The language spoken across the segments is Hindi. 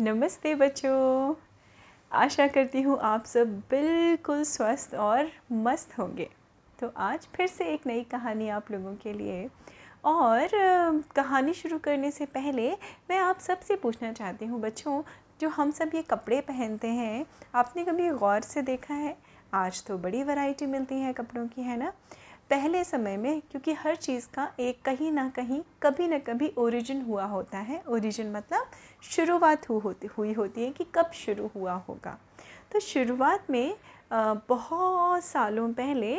नमस्ते बच्चों। आशा करती हूँ आप सब बिल्कुल स्वस्थ और मस्त होंगे। तो आज फिर से एक नई कहानी आप लोगों के लिए। और कहानी शुरू करने से पहले मैं आप सबसे पूछना चाहती हूँ बच्चों, जो हम सब ये कपड़े पहनते हैं, आपने कभी गौर से देखा है? आज तो बड़ी वैरायटी मिलती है कपड़ों की, है ना? पहले समय में, क्योंकि हर चीज़ का एक कहीं ना कहीं, कभी ना कभी ओरिजिन हुआ होता है। ओरिजिन मतलब शुरुआत होती, हुई होती है कि कब शुरू हुआ होगा। तो शुरुआत में बहुत सालों पहले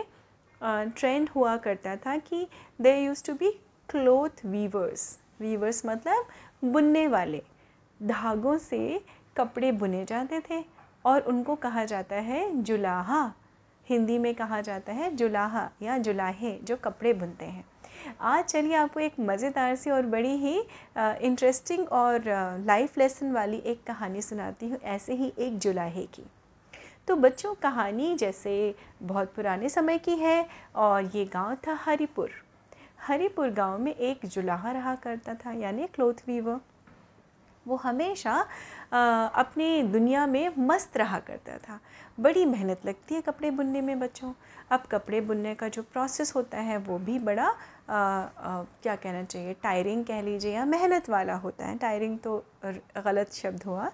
ट्रेंड हुआ करता था कि they used to be cloth weavers weavers मतलब बुनने वाले। धागों से कपड़े बुने जाते थे और उनको कहा जाता है जुलाहा। हिंदी में कहा जाता है जुलाहा या जुलाहे जो कपड़े बुनते हैं। आज चलिए आपको एक मज़ेदार सी और बड़ी ही इंटरेस्टिंग और लाइफ लेसन वाली एक कहानी सुनाती हूँ, ऐसे ही एक जुलाहे की। तो बच्चों, कहानी जैसे बहुत पुराने समय की है और ये गाँव था हरिपुर। हरिपुर गाँव में एक जुलाहा रहा करता था, यानी क्लोथ वीवर वो हमेशा अपनी दुनिया में मस्त रहा करता था। बड़ी मेहनत लगती है कपड़े बुनने में बच्चों। अब कपड़े बुनने का जो प्रोसेस होता है, वो भी बड़ा क्या कहना चाहिए? टायरिंग कह लीजिए या मेहनत वाला होता है। टायरिंग तो गलत शब्द हुआ।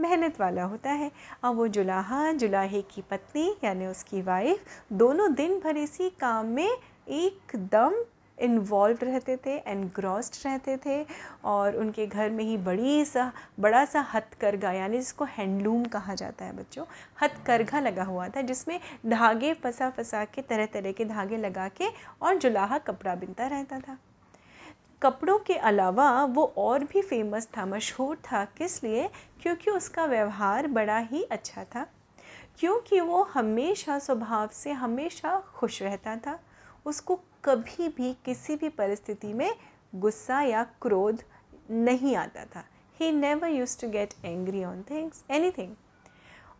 मेहनत वाला होता है। और वो जुलाहा, जुलाहे की पत्नी यानी उसकी वाइफ दोनों दिन भर इसी काम में एकदम इन्वॉल्व रहते थे एनग्रॉस्ड रहते थे और उनके घर में ही बड़ी सा, बड़ा सा हथकरघा यानी जिसको हैंडलूम कहा जाता है बच्चों, हथकरघा लगा हुआ था जिसमें धागे फंसा फंसा के, तरह तरह के धागे लगा के और जुलाहा कपड़ा बिनता रहता था। कपड़ों के अलावा वो और भी फ़ेमस था, मशहूर था, किस लिए? क्योंकि उसका व्यवहार बड़ा ही अच्छा था। क्योंकि वो हमेशा स्वभाव से, हमेशा खुश रहता था। उसको कभी भी किसी भी परिस्थिति में गुस्सा या क्रोध नहीं आता था। He never used to get angry on things anything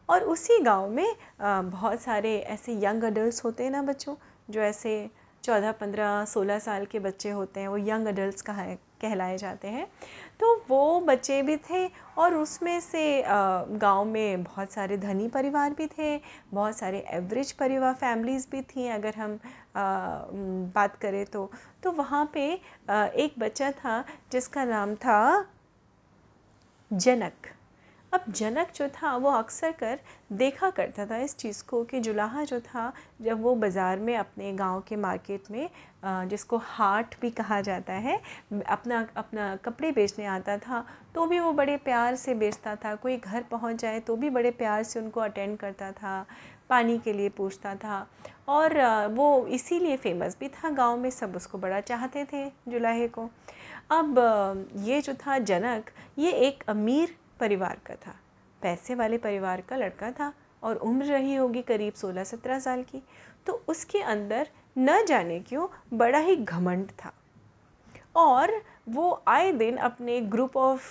और उसी गाँव में बहुत सारे ऐसे यंग अडल्ट होते हैं ना बच्चों, जो ऐसे चौदह, पंद्रह, सोलह साल के बच्चे होते हैं, वो यंग अडल्ट कहा कहलाए जाते हैं। तो वो बच्चे भी थे और उसमें से गाँव में बहुत सारे धनी परिवार भी थे, बहुत सारे एवरेज परिवार फैमिलीज़ भी थी अगर हम बात करें तो। तो वहाँ पे एक बच्चा था जिसका नाम था जनक। अब जनक जो था, वो अक्सर कर देखा करता था इस चीज़ को कि जुलाहा जो था, जब वो बाज़ार में अपने गाँव के मार्केट में जिसको हाट भी कहा जाता है, अपना अपना कपड़े बेचने आता था तो भी वो बड़े प्यार से बेचता था। कोई घर पहुँच जाए तो भी बड़े प्यार से उनको अटेंड करता था, पानी के लिए पूछता था। और वो इसीलिए फ़ेमस भी था, गाँव में सब उसको बड़ा चाहते थे जुलाहे को। अब ये जो था जनक, ये एक अमीर परिवार का था। पैसे वाले परिवार का लड़का था और उम्र रही होगी करीब 16-17 साल की। तो उसके अंदर न जाने क्यों बड़ा ही घमंड था। और वो आए दिन अपने ग्रुप ऑफ़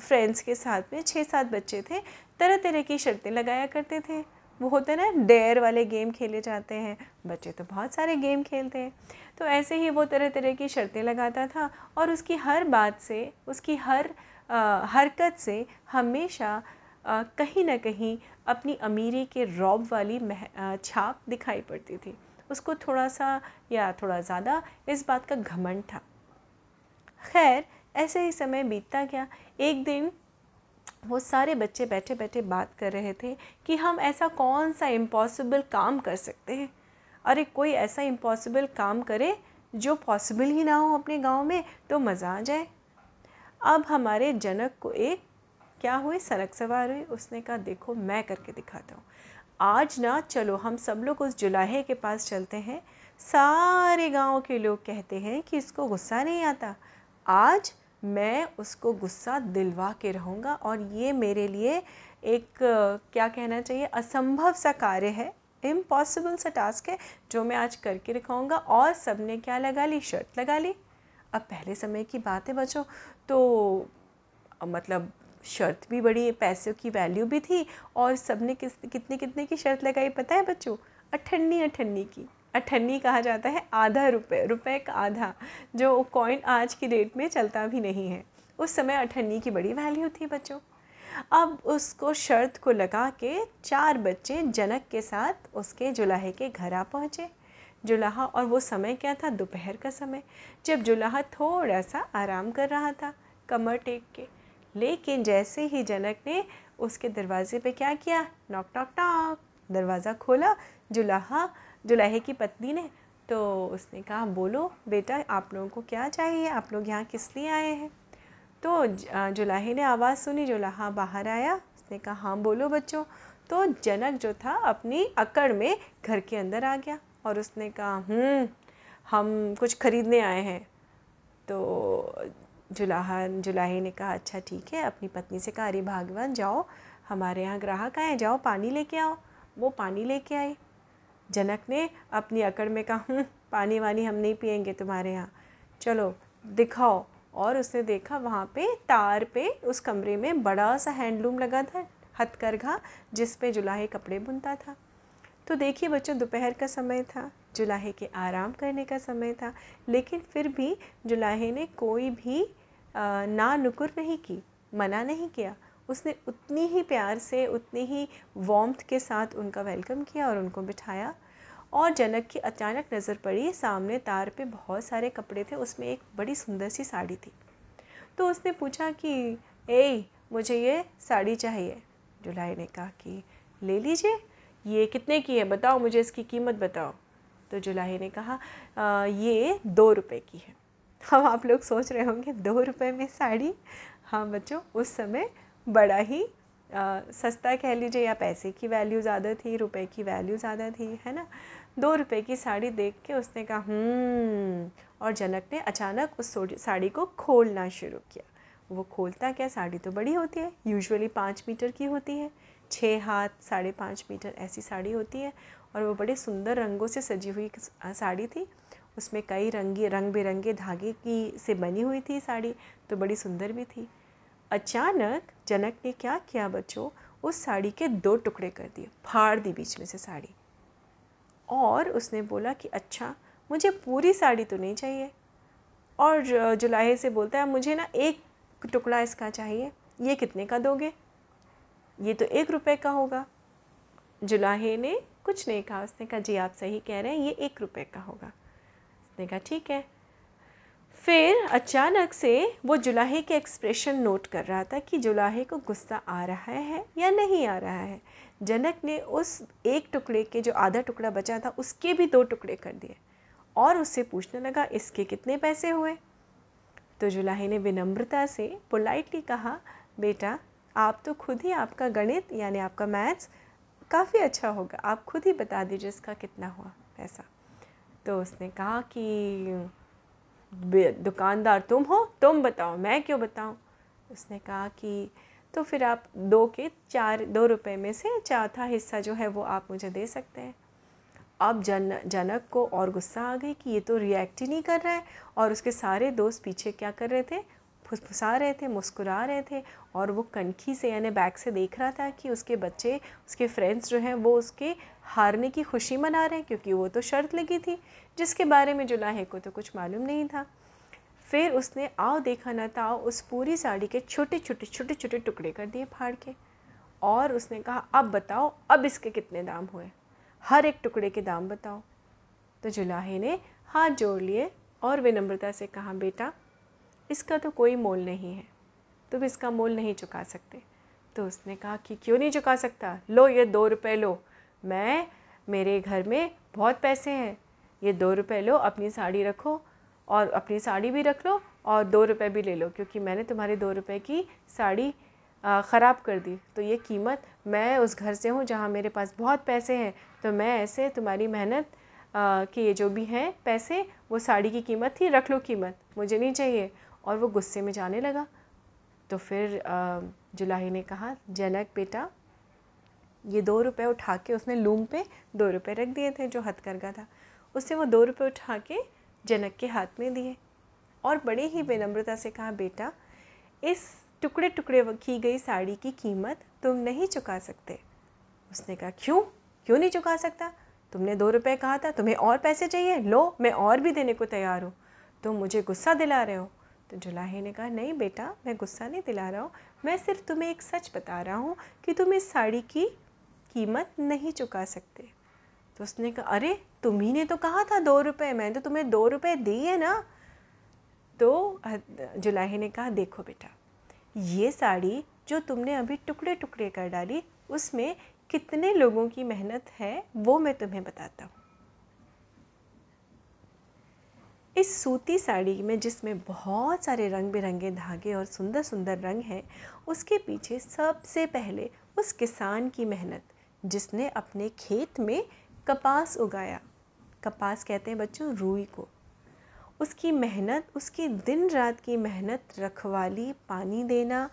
फ्रेंड्स के साथ में छः सात बच्चे थे तरह तरह की शर्तें लगाया करते थे। वो होते ना डेयर वाले गेम खेले जाते हैं। बच्चे तो बहुत सारे गेम खेलते हैं। तो ऐसे ही वो तरह तरह की शर्तें लगाता था और उसकी हर बात से, उसकी हर हरकत से हमेशा कहीं ना कहीं अपनी अमीरी के रौब वाली मह छाप दिखाई पड़ती थी। उसको थोड़ा सा या थोड़ा ज़्यादा इस बात का घमंड था। खैर, ऐसे ही समय बीतता गया। एक दिन वो सारे बच्चे बैठे बैठे बात कर रहे थे कि हम ऐसा कौन सा इम्पॉसिबल काम कर सकते हैं? अरे, कोई ऐसा इम्पॉसिबल काम करे जो पॉसिबल ही ना हो अपने गाँव में तो मज़ा आ जाए। अब हमारे जनक को एक क्या हुई? सड़क सवार हुई। उसने कहा, देखो, मैं करके दिखाता हूँ। आज ना, चलो, हम सब लोग उस जुलाहे के पास चलते हैं। सारे गाँव के लोग कहते हैं कि इसको गुस्सा नहीं आता। आज मैं उसको गुस्सा दिलवा के रहूँगा और ये मेरे लिए एक, क्या कहना चाहिए, असंभव सा कार्य है। इम्पॉसिबल सा टास्क है, जो मैं आज करके दिखाऊँगा और सबने क्या लगा ली? शर्त लगा ली। अब पहले समय की बात है बच्चों तो मतलब शर्त भी बड़ी, पैसों की वैल्यू भी थी और सबने किस, कितने कितने की शर्त लगाई पता है बच्चों? अठन्नी अठन्नी की। अठन्नी कहा जाता है आधा रुपये रुपए का आधा, जो कॉइन आज की डेट में चलता भी नहीं है। उस समय अठन्नी की बड़ी वैल्यू थी बच्चों। अब उसको शर्त को लगा के चार बच्चे जनक के साथ उसके जुलाहे के घर आ पहुँचे। जुलाहा, और वो समय क्या था? दोपहर का समय। जब जुलाहा थोड़ा सा आराम कर रहा था, कमर टेक के। लेकिन जैसे ही जनक ने उसके दरवाजे पे क्या किया? नॉक टॉक टॉक दरवाज़ा खोला। जुलाहा, जुलाहे की पत्नी ने तो उसने कहा, बोलो, बेटा, आप लोगों को क्या चाहिए? आप लोग यहाँ किस लिए आए हैं? तो जुलाहे ने आवाज़ सुनी। जुलाहा बाहर आया। उसने कहा हाँ बोलो बच्चों। तो जनक जो था, अपनी अकड़ में घर के अंदर आ गया। और उसने कहा हम्म, हम कुछ ख़रीदने आए हैं। तो जुलाहा जुलाहे ने कहा अच्छा ठीक है अपनी पत्नी से कहा अरे भागवान जाओ हमारे यहाँ ग्राहक आए जाओ पानी लेके आओ। वो पानी लेके आई। जनक ने अपनी अकड़ में कहा हम्म, पानी वानी हम नहीं पियेंगे तुम्हारे यहाँ। चलो दिखाओ। और उसने देखा वहाँ पे तार पे उस कमरे में बड़ा सा हैंडलूम लगा था हथकरघा जिस पे जुलाहे कपड़े बुनता था। तो देखिए बच्चों, दोपहर का समय था, जुलाहे के आराम करने का समय था, लेकिन फिर भी जुलाहे ने कोई भी ना नुकुर नहीं की, मना नहीं किया। उसने उतनी ही प्यार से, उतनी ही वॉम्थ के साथ उनका वेलकम किया और उनको बिठाया। और जनक की अचानक नज़र पड़ी, सामने तार पे बहुत सारे कपड़े थे, उसमें एक बड़ी सुंदर सी साड़ी थी। तो उसने पूछा कि, ए, मुझे ये साड़ी चाहिए? जुलाई ने कहा कि, ले लीजिए। ये कितने की है? बताओ मुझे इसकी कीमत बताओ। तो जुलाही ने कहा आ, ये दो रुपए की है। हम आप लोग सोच रहे होंगे दो रुपए में साड़ी? हाँ बच्चों उस समय बड़ा ही आ, सस्ता कह लीजिए या पैसे की वैल्यू ज़्यादा थी रुपए की वैल्यू ज़्यादा थी है ना? दो रुपए की साड़ी देख के उसने कहा हम्म और जनक ने अचानक उस साड़ी को खोलना शुरू किया। वो खोलता क्या? साड़ी तो बड़ी होती है यूजुअली पाँच मीटर की होती है। छः हाथ साढ़े पाँच मीटर ऐसी साड़ी होती है और वो बड़े सुंदर रंगों से सजी हुई साड़ी थी। उसमें कई रंगी रंग बिरंगे धागे की, से बनी हुई थी साड़ी तो बड़ी सुंदर भी थी। अचानक जनक ने क्या किया बच्चों? उस साड़ी के दो टुकड़े कर दिए, फाड़ दी बीच में से साड़ी। और उसने बोला कि अच्छा मुझे पूरी साड़ी तो नहीं चाहिए। और जुलाहे से बोलता है, मुझे ना एक टुकड़ा इसका चाहिए, ये कितने का दोगे? ये तो एक रुपए का होगा। जुलाहे ने कुछ नहीं कहा। उसने कहा, जी, आप सही कह रहे हैं, ये एक रुपए का होगा। उसने कहा, ठीक है। फिर अचानक से वो जुलाहे के एक्सप्रेशन नोट कर रहा था कि जुलाहे को गुस्सा आ रहा है या नहीं आ रहा है। जनक ने उस एक टुकड़े के, जो आधा टुकड़ा बचा था, उसके भी दो टुकड़े कर दिए और उससे पूछने लगा, इसके कितने पैसे हुए? तो जुलाहे ने विनम्रता से पोलाइटली कहा, बेटा आप तो खुद ही आपका गणित, यानी आपका मैथ्स, काफ़ी अच्छा होगा। आप खुद ही बता दीजिए इसका कितना हुआ पैसा। तो उसने कहा कि दुकानदार तुम हो, तुम बताओ, मैं क्यों बताऊँ? उसने कहा कि तो फिर आप दो के चार, दो रुपए में से चौथा हिस्सा जो है वो आप मुझे दे सकते हैं। अब जन, जनक को और गुस्सा आ गई कि ये तो रिएक्ट ही नहीं कर रहा है, और उसके सारे दोस्त पीछे क्या कर रहे थे? फुसफुसा रहे थे, मुस्कुरा रहे थे और वो कनखी से यानी बैक से देख रहा था कि उसके बच्चे, उसके फ्रेंड्स जो हैं वो उसके हारने की खुशी मना रहे हैं क्योंकि वो तो शर्त लगी थी, जिसके बारे में जुलाहे को तो कुछ मालूम नहीं था। फिर उसने आओ देखा न ताओ उस पूरी साड़ी के छोटे छोटे छोटे छोटे टुकड़े कर दिए फाड़ के और उसने कहा, अब बताओ, अब इसके कितने दाम हुए? हर एक टुकड़े के दाम बताओ। तो जुलाहे ने हाथ जोड़ लिए और विनम्रता से कहा, बेटा इसका तो कोई मोल नहीं है। तुम इसका मोल नहीं चुका सकते। तो उसने कहा कि क्यों नहीं चुका सकता? लो, ये दो रुपए लो। मैं, मेरे घर में बहुत पैसे हैं। ये दो रुपए लो, अपनी साड़ी रखो और अपनी साड़ी भी रख लो और दो रुपए भी ले लो, क्योंकि मैंने तुम्हारे दो रुपए की साड़ी ख़राब कर दी। तो ये कीमत, मैं उस घर से हूँ जहाँ मेरे पास बहुत पैसे हैं। तो मैं ऐसे तुम्हारी मेहनत के ये जो भी हैं पैसे, वो साड़ी की कीमत थी, रख लो कीमत। मुझे नहीं चाहिए। और वो गुस्से में जाने लगा। तो फिर जुलाही ने कहा, जनक बेटा, ये दो रुपए उठा के उसने लूम पे दो रुपए रख दिए थे जो हथकरघा था। उसने वो दो रुपए उठा के जनक के हाथ में दिए और बड़े ही विनम्रता से कहा, बेटा, इस टुकड़े टुकड़े की गई साड़ी की कीमत तुम नहीं चुका सकते। उसने कहा, क्यों? क्यों नहीं चुका सकता? तुमने दो रुपए कहा था, तुम्हें और पैसे चाहिए? लो, मैं और भी देने को तैयार हूँ। तुम मुझे गुस्सा दिला रहे हो। तो जुलाहे ने कहा, नहीं बेटा, मैं गुस्सा नहीं दिला रहा हूँ। मैं सिर्फ़ तुम्हें एक सच बता रहा हूँ कि तुम इस साड़ी की कीमत नहीं चुका सकते। तो उसने कहा, अरे, तुम्ही ने तो कहा था दो रुपये मैंने तो तुम्हें दो रुपये दिए ना? तो जुलाहे ने कहा, देखो बेटा, ये साड़ी जो तुमने अभी टुकड़े टुकड़े कर डाली, उसमें कितने लोगों की मेहनत है, वो मैं तुम्हें बताता हूँ। इस सूती साड़ी में जिसमें बहुत सारे रंग बिरंगे धागे और सुंदर सुंदर रंग हैं, उसके पीछे सबसे पहले उस किसान की मेहनत, जिसने अपने खेत में कपास उगाया। कपास कहते हैं बच्चों, रूई को। उसकी मेहनत, उसकी दिन रात की मेहनत, रखवाली, पानी देना,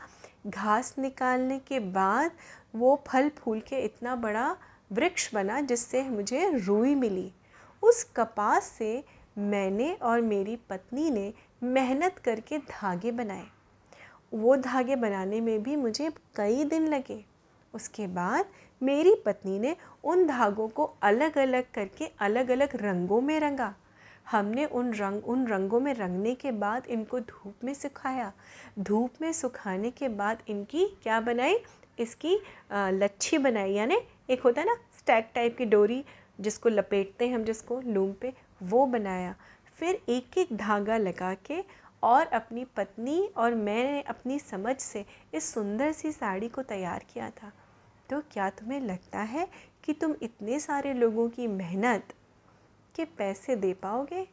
घास निकालने के बाद वो फल फूल के इतना बड़ा वृक्ष बना जिससे मुझे रुई मिली। उस कपास से मैंने और मेरी पत्नी ने मेहनत करके धागे बनाए। वो धागे बनाने में भी मुझे कई दिन लगे। उसके बाद मेरी पत्नी ने उन धागों को अलग अलग करके अलग अलग रंगों में रंगा। हमने उन रंग, उन रंगों में रंगने के बाद इनको धूप में सुखाया। धूप में सुखाने के बाद इनकी क्या बनाई? इसकी लच्छी बनाई। यानी एक होता है ना, स्टैक टाइप की डोरी जिसको लपेटते हैं हम, जिसको लूम पे। वो बनाया। फिर एक एक धागा लगा के और अपनी पत्नी और मैंने अपनी समझ से इस सुंदर सी साड़ी को तैयार किया था। तो क्या तुम्हें लगता है कि तुम इतने सारे लोगों की मेहनत के पैसे दे पाओगे?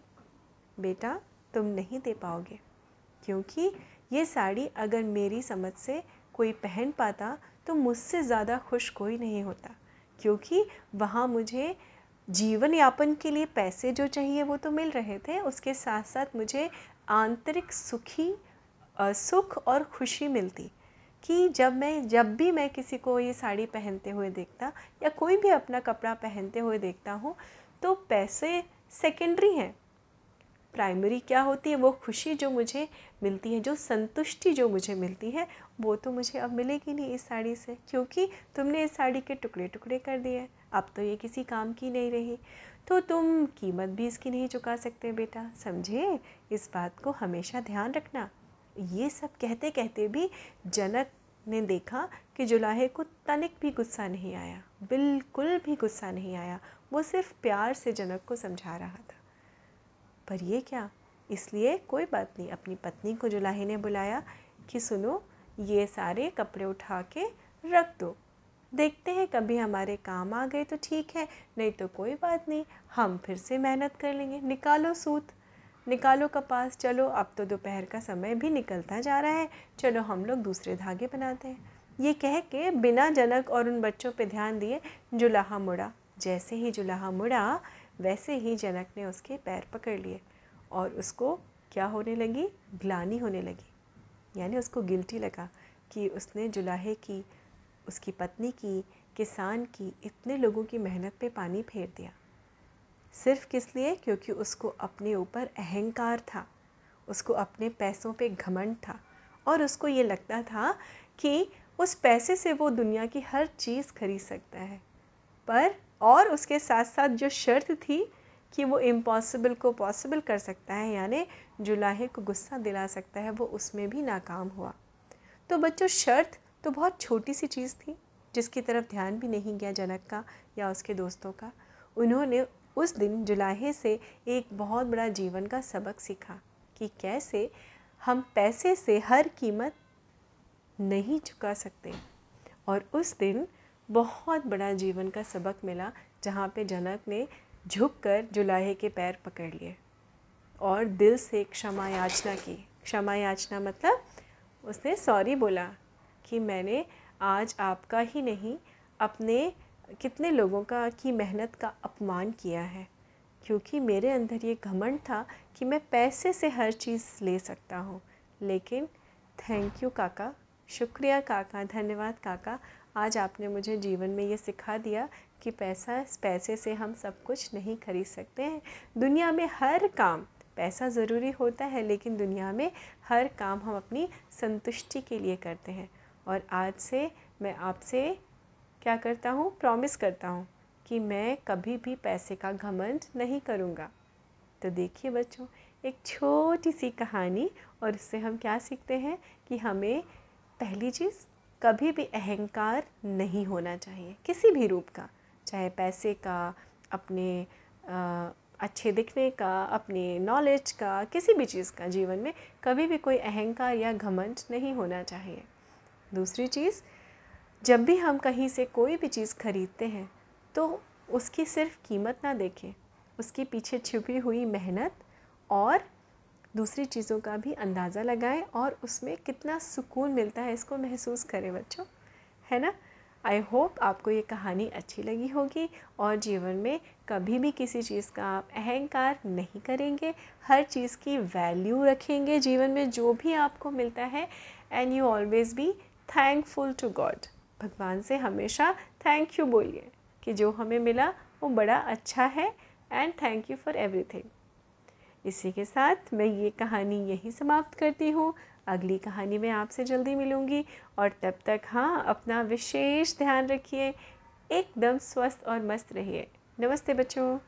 बेटा, तुम नहीं दे पाओगे। क्योंकि ये साड़ी अगर मेरी समझ से कोई पहन पाता तो मुझसे ज़्यादा खुश कोई नहीं होता। क्योंकि वहाँ मुझे जीवन यापन के लिए पैसे जो चाहिए वो तो मिल रहे थे, उसके साथ साथ मुझे आंतरिक सुखी सुख और खुशी मिलती कि जब मैं, जब भी मैं किसी को ये साड़ी पहनते हुए देखता या कोई भी अपना कपड़ा पहनते हुए देखता हूँ तो पैसे सेकेंडरी हैं। प्राइमरी क्या होती है? वो खुशी जो मुझे मिलती है, जो संतुष्टि जो मुझे मिलती है, वो तो मुझे अब मिलेगी नहीं इस साड़ी से, क्योंकि तुमने इस साड़ी के टुकड़े टुकड़े कर दिए। अब तो ये किसी काम की नहीं रही। तो तुम कीमत भी इसकी नहीं चुका सकते बेटा। समझे? इस बात को हमेशा ध्यान रखना। ये सब कहते कहते भी जनक ने देखा कि जुलाहे को तनिक भी गुस्सा नहीं आया। बिल्कुल भी गुस्सा नहीं आया। वो सिर्फ़ प्यार से जनक को समझा रहा था। पर ये क्या? इसलिए कोई बात नहीं। अपनी पत्नी को जुलाहे ने बुलाया कि सुनो, ये सारे कपड़े उठा के रख दो। देखते हैं, कभी हमारे काम आ गए तो ठीक है, नहीं तो कोई बात नहीं, हम फिर से मेहनत कर लेंगे। निकालो सूत, निकालो कपास, चलो, अब तो दोपहर का समय भी निकलता जा रहा है, चलो हम लोग दूसरे धागे बनाते हैं। ये कह के बिना जनक और उन बच्चों पे ध्यान दिए, जुलाहा मुड़ा। जैसे ही जुलाहा मुड़ा, वैसे ही जनक ने उसके पैर पकड़ लिए और उसको क्या होने लगी? ग्लानी होने लगी। यानी उसको गिल्टी लगा कि उसने जुलाहे की उसकी पत्नी की, किसान की इतने लोगों की मेहनत पे पानी फेर दिया। सिर्फ़ किस लिए? क्योंकि उसको अपने ऊपर अहंकार था। उसको अपने पैसों पे घमंड था। और उसको ये लगता था कि उस पैसे से वो दुनिया की हर चीज़ खरीद सकता है। पर, और उसके साथ साथ जो शर्त थी कि वो इम्पॉसिबल को पॉसिबल कर सकता है, यानी जुलाहे को गुस्सा दिला सकता है, वो उसमें भी नाकाम हुआ। तो बच्चों, शर्त तो बहुत छोटी सी चीज़ थी, जिसकी तरफ़ ध्यान भी नहीं गया जनक का या उसके दोस्तों का। उन्होंने उस दिन जुलाहे से एक बहुत बड़ा जीवन का सबक सीखा कि कैसे हम पैसे से हर कीमत नहीं चुका सकते। और उस दिन बहुत बड़ा जीवन का सबक मिला, जहाँ पे जनक ने झुककर जुलाहे के पैर पकड़ लिए और दिल से क्षमा याचना की। क्षमा याचना मतलब उसने सॉरी बोला कि मैंने आज आपका ही नहीं, अपने कितने लोगों का की मेहनत का अपमान किया है। क्योंकि मेरे अंदर ये घमंड था कि मैं पैसे से हर चीज़ ले सकता हूँ। लेकिन थैंक यू काका, शुक्रिया काका, धन्यवाद काका, आज आपने मुझे जीवन में ये सिखा दिया कि पैसा, पैसे से हम सब कुछ नहीं खरीद सकते हैं। दुनिया में हर काम पैसा ज़रूरी होता है, लेकिन दुनिया में हर काम हम अपनी संतुष्टि के लिए करते हैं। और आज से मैं आपसे क्या करता हूँ? प्रॉमिस करता हूँ कि मैं कभी भी पैसे का घमंड नहीं करूँगा। तो देखिए बच्चों एक छोटी सी कहानी और इससे हम क्या सीखते हैं कि हमें पहली चीज़ कभी भी अहंकार नहीं होना चाहिए किसी भी रूप का चाहे पैसे का अपने आ, अच्छे दिखने का अपने नॉलेज का किसी भी चीज़ का जीवन में कभी भी कोई अहंकार या घमंड नहीं होना चाहिए। दूसरी चीज़, जब भी हम कहीं से कोई भी चीज़ खरीदते हैं तो उसकी सिर्फ़ कीमत ना देखें। उसके पीछे छुपी हुई मेहनत और दूसरी चीज़ों का भी अंदाज़ा लगाएँ और उसमें कितना सुकून मिलता है इसको महसूस करें बच्चों, है ना? आई होप आपको ये कहानी अच्छी लगी होगी और जीवन में कभी भी किसी चीज़ का आप अहंकार नहीं करेंगे। हर चीज़ की वैल्यू रखेंगे जीवन में जो भी आपको मिलता है and you always be thankful to God भगवान से हमेशा थैंक यू बोलिए कि जो हमें मिला, वो बड़ा अच्छा है and thank you for everything इसी के साथ मैं ये कहानी यही समाप्त करती हूँ। अगली कहानी में आपसे जल्दी मिलूँगी और तब तक हाँ अपना विशेष ध्यान रखिए, एकदम स्वस्थ और मस्त रहिए। नमस्ते बच्चों।